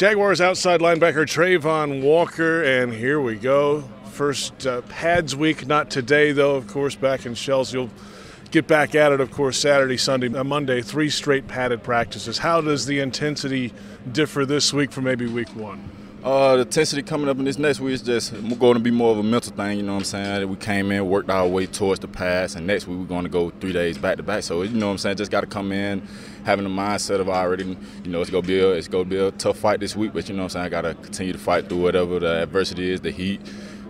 Jaguars outside linebacker Travon Walker, and here we go. First uh, pads week, not today though, of course, back in Shells. You'll get back at it, of course, Saturday, Sunday, uh, Monday, three straight padded practices. How does the intensity differ this week from maybe week one? Uh, the intensity coming up in this next week is just going to be more of a mental thing. You know what I'm saying? We came in, worked our way towards the pass, and next week we're going to go three days back to back. So you know what I'm saying? Just got to come in having the mindset of already, you know, it's gonna be a it's gonna be a tough fight this week. But you know what I'm saying? I got to continue to fight through whatever the adversity is, the heat,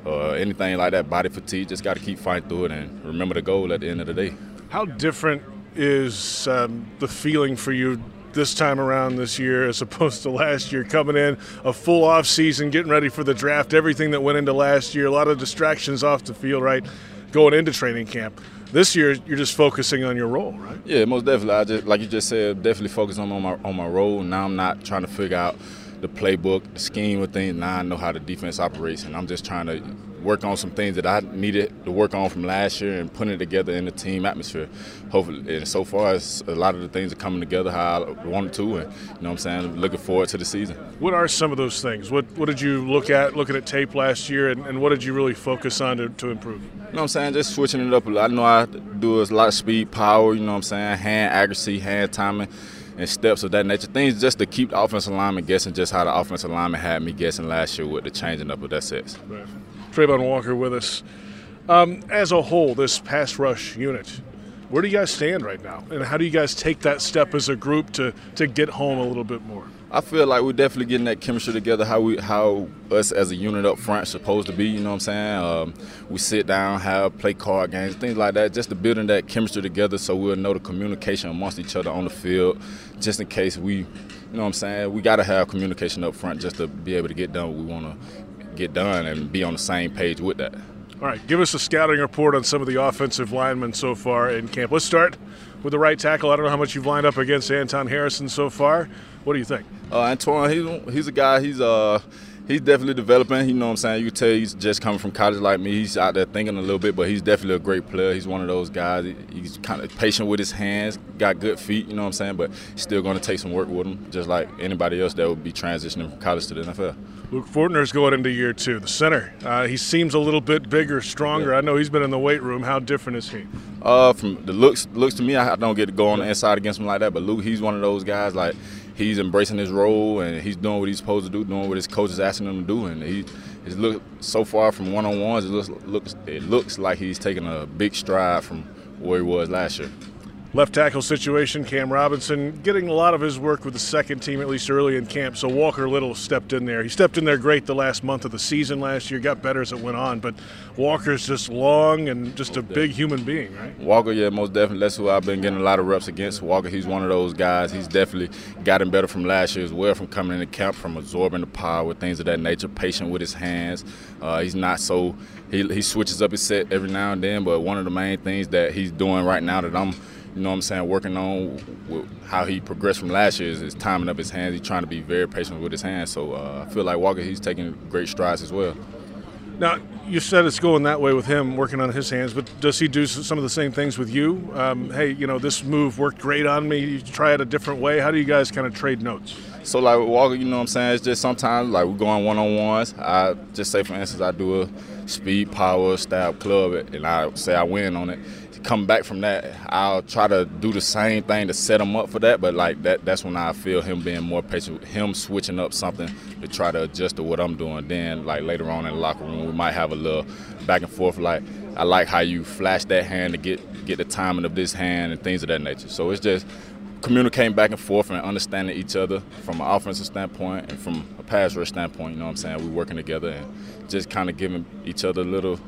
uh, anything like that, body fatigue. Just got to keep fighting through it and remember the goal at the end of the day. How different is um, the feeling for you this time around this year as opposed to last year coming in a full off season getting ready for the draft everything that went into last year a lot of distractions off the field right going into training camp. This year you're just focusing on your role right? Yeah most definitely. I just like you just said definitely focus on my on my role. Now i'm not trying to figure out the playbook the scheme of things. Now i know how the defense operates and i'm just trying to work on some things that I needed to work on from last year and putting it together in the team atmosphere. Hopefully, and so far, a lot of the things are coming together how I wanted to, and you know what I'm saying. Looking forward to the season. What are some of those things? What What did you look at looking at tape last year, and, and what did you really focus on to, to improve? You know what I'm saying? Just switching it up. I know I do a lot of speed, power. You know what I'm saying? Hand accuracy, hand timing and steps of that nature. Things just to keep the offensive lineman guessing, just how the offensive lineman had me guessing last year with the changing up of that sets. Right. Travon Walker with us. Um, as a whole, this pass rush unit, where do you guys stand right now? And how do you guys take that step as a group to, to get home a little bit more? I feel like we're definitely getting that chemistry together. How we, how us as a unit up front supposed to be. You know what I'm saying? Um, we sit down, have play card games, things like that, just to building that chemistry together, so we'll know the communication amongst each other on the field, just in case we, you know what I'm saying? We got to have communication up front just to be able to get done what we want to get done and be on the same page with that. All right, give us a scouting report on some of the offensive linemen so far in camp. Let's start with the right tackle. I don't know how much you've lined up against Anton Harrison so far. What do you think? Uh, Antoine, he's, he's a guy. He's uh he's definitely developing. You know what I'm saying? You can tell he's just coming from college like me. He's out there thinking a little bit, but he's definitely a great player. He's one of those guys. He's kind of patient with his hands, got good feet. You know what I'm saying? But still going to take some work with him, just like anybody else that would be transitioning from college to the NFL. Luke Fortner's going into year two. The center, uh, he seems a little bit bigger, stronger. Yeah. I know he's been in the weight room. How different is he? Uh, from the looks, looks to me, I don't get to go on the inside against him like that. But Luke, he's one of those guys like he's embracing his role and he's doing what he's supposed to do, doing what his coach is asking him to do. And he, he's look so far from one on ones. It looks looks it looks like he's taking a big stride from where he was last year left tackle situation, Cam Robinson getting a lot of his work with the second team, at least early in camp. So Walker Little stepped in there. He stepped in there great the last month of the season last year, got better as it went on. But Walker's just long and just a big human being, right? Walker, yeah, most definitely. That's who I've been getting a lot of reps against. Walker, he's one of those guys. He's definitely gotten better from last year as well, from coming into camp, from absorbing the power, things of that nature, patient with his hands. Uh, he's not so, he, he switches up his set every now and then, but one of the main things that he's doing right now that I'm – you know what I'm saying, working on how he progressed from last year is, is timing up his hands. He's trying to be very patient with his hands. So uh, I feel like Walker, he's taking great strides as well. Now, you said it's going that way with him, working on his hands, but does he do some of the same things with you? Um, hey, you know, this move worked great on me. You try it a different way. How do you guys kind of trade notes? So, like Walker, you know what I'm saying? It's just sometimes, like, we're going one on ones. I just say, for instance, I do a speed, power, stab, club, and I say I win on it To come back from that, I'll try to do the same thing to set him up for that. But like that, that's when I feel him being more patient, him switching up something to try to adjust to what I'm doing. Then like later on in the locker room, we might have a little back and forth. Like I like how you flash that hand to get get the timing of this hand and things of that nature. So it's just communicating back and forth and understanding each other from an offensive standpoint and from a pass rush standpoint. You know what I'm saying? We're working together and just kind of giving each other little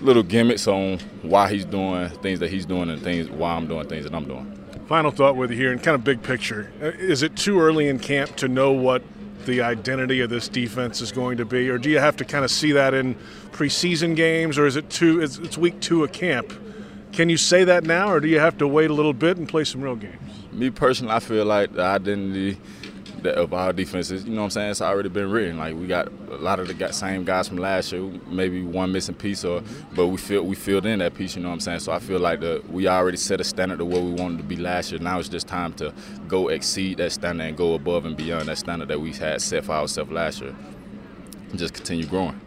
little gimmicks on why he's doing things that he's doing and things why I'm doing things that I'm doing. Final thought with you here, and kind of big picture. Uh, is it too early in camp to know what the identity of this defense is going to be, or do you have to kind of see that in preseason games, or is it too? It's, it's week two of camp. Can you say that now, or do you have to wait a little bit and play some real games? Me personally, I feel like the identity of our defenses, you know what I'm saying? It's already been written. Like we got a lot of the same guys from last year, maybe one missing piece, or but we feel we filled in that piece. You know what I'm saying? So I feel like the we already set a standard of what we wanted to be last year. Now it's just time to go exceed that standard and go above and beyond that standard that we had set for ourselves last year, and just continue growing.